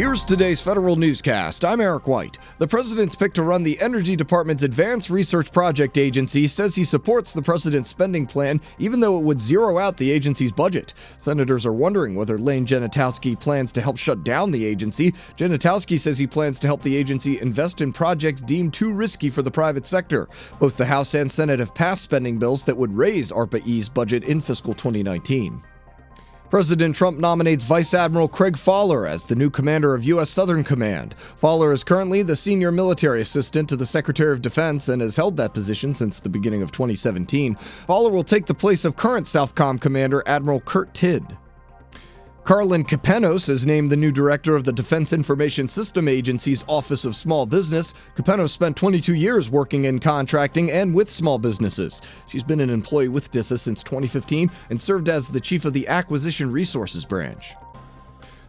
Here's today's federal newscast. I'm Eric White. The president's pick to run the Energy Department's Advanced Research Project Agency says he supports the president's spending plan, even though it would zero out the agency's budget. Senators are wondering whether Lane Genatowski plans to help shut down the agency. Genatowski says he plans to help the agency invest in projects deemed too risky for the private sector. Both the House and Senate have passed spending bills that would raise ARPA-E's budget in fiscal 2019. President Trump nominates Vice Admiral Craig Faller as the new commander of U.S. Southern Command. Faller is currently the senior military assistant to the Secretary of Defense and has held that position since the beginning of 2017. Faller will take the place of current Southcom Commander Admiral Kurt Tidd. Carlin Kapenos is named the new director of the Defense Information System Agency's Office of Small Business. Kapenos spent 22 years working in contracting and with small businesses. She's been an employee with DISA since 2015 and served as the chief of the Acquisition Resources Branch.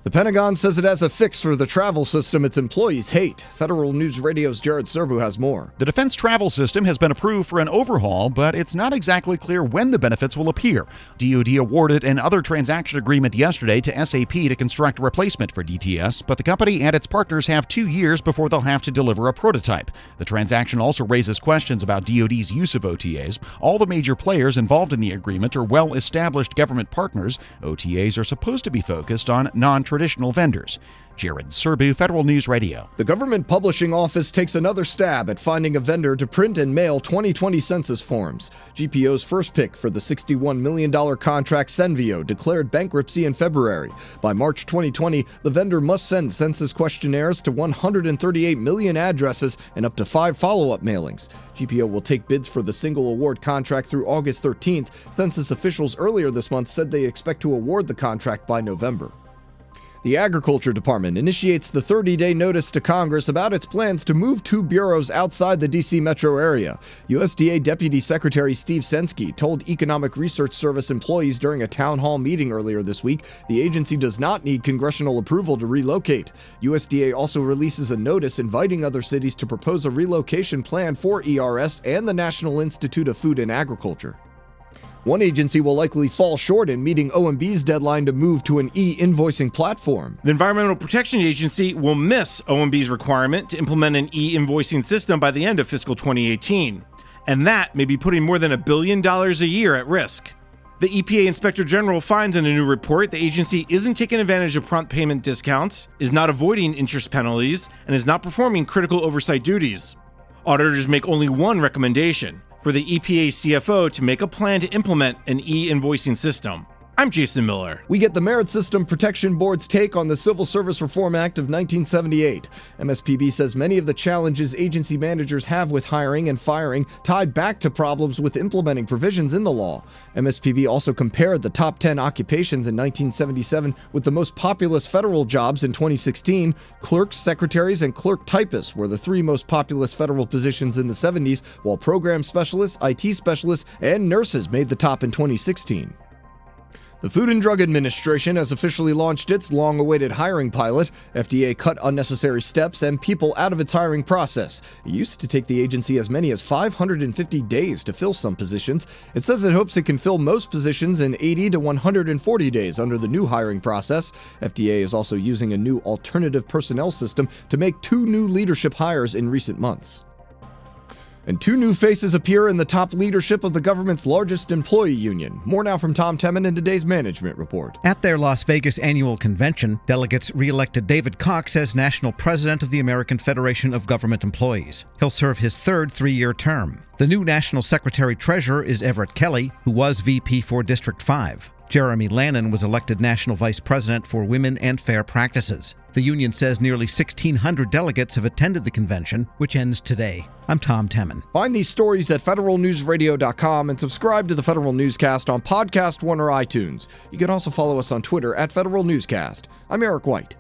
The Pentagon says it has a fix for the travel system its employees hate. Federal News Radio's Jared Serbu has more. The defense travel system has been approved for an overhaul, but it's not exactly clear when the benefits will appear. DoD awarded an other transaction agreement yesterday to SAP to construct a replacement for DTS, but the company and its partners have two years before they'll have to deliver a prototype. The transaction also raises questions about DoD's use of OTAs. All the major players involved in the agreement are well established government partners. OTAs are supposed to be focused on non traditional vendors. Jared Serbu, Federal News Radio. The Government Publishing Office takes another stab at finding a vendor to print and mail 2020 census forms. GPO's first pick for the $61 million contract Cenveo declared bankruptcy in February. By March 2020, the vendor must send census questionnaires to 138 million addresses and up to five follow up mailings. GPO will take bids for the single award contract through August 13th. Census officials earlier this month said they expect to award the contract by November. The Agriculture Department initiates the 30 day notice to Congress about its plans to move two bureaus outside the D.C. metro area. USDA Deputy Secretary Steve Censky told Economic Research Service employees during a town hall meeting earlier this week the agency does not need congressional approval to relocate. USDA also releases a notice inviting other cities to propose a relocation plan for ERS and the National Institute of Food and Agriculture. One agency will likely fall short in meeting OMB's deadline to move to an e invoicing platform. The Environmental Protection Agency will miss OMB's requirement to implement an e invoicing system by the end of fiscal 2018. And that may be putting more than a billion dollars a year at risk. The EPA Inspector General finds in a new report the agency isn't taking advantage of prompt payment discounts, is not avoiding interest penalties, and is not performing critical oversight duties. Auditors make only one recommendation for the EPA CFO to make a plan to implement an e invoicing system. I'm Jason Miller. We get the Merit System Protection Board's take on the Civil Service Reform Act of 1978. MSPB says many of the challenges agency managers have with hiring and firing tied back to problems with implementing provisions in the law. MSPB also compared the top 10 occupations in 1977 with the most populous federal jobs in 2016. Clerks, secretaries, and clerk typists were the three most populous federal positions in the 70s, while program specialists, IT specialists, and nurses made the top in 2016. The Food and Drug Administration has officially launched its long awaited hiring pilot. FDA cut unnecessary steps and people out of its hiring process. It used to take the agency as many as 550 days to fill some positions. It says it hopes it can fill most positions in 80 to 140 days under the new hiring process. FDA is also using a new alternative personnel system to make two new leadership hires in recent months. And two new faces appear in the top leadership of the government's largest employee union. More now from Tom Temin in today's management report. At their Las Vegas annual convention, delegates re-elected David Cox as national president of the American Federation of Government Employees. He'll serve his third three-year term. The new national secretary treasurer is Everett Kelly, who was VP for District 5. Jeremy Lannan was elected National Vice President for Women and Fair Practices. The union says nearly 1,600 delegates have attended the convention, which ends today. I'm Tom Temin. Find these stories at federalnewsradio.com and subscribe to the Federal Newscast on Podcast One or iTunes. You can also follow us on Twitter at Federal Newscast. I'm Eric White.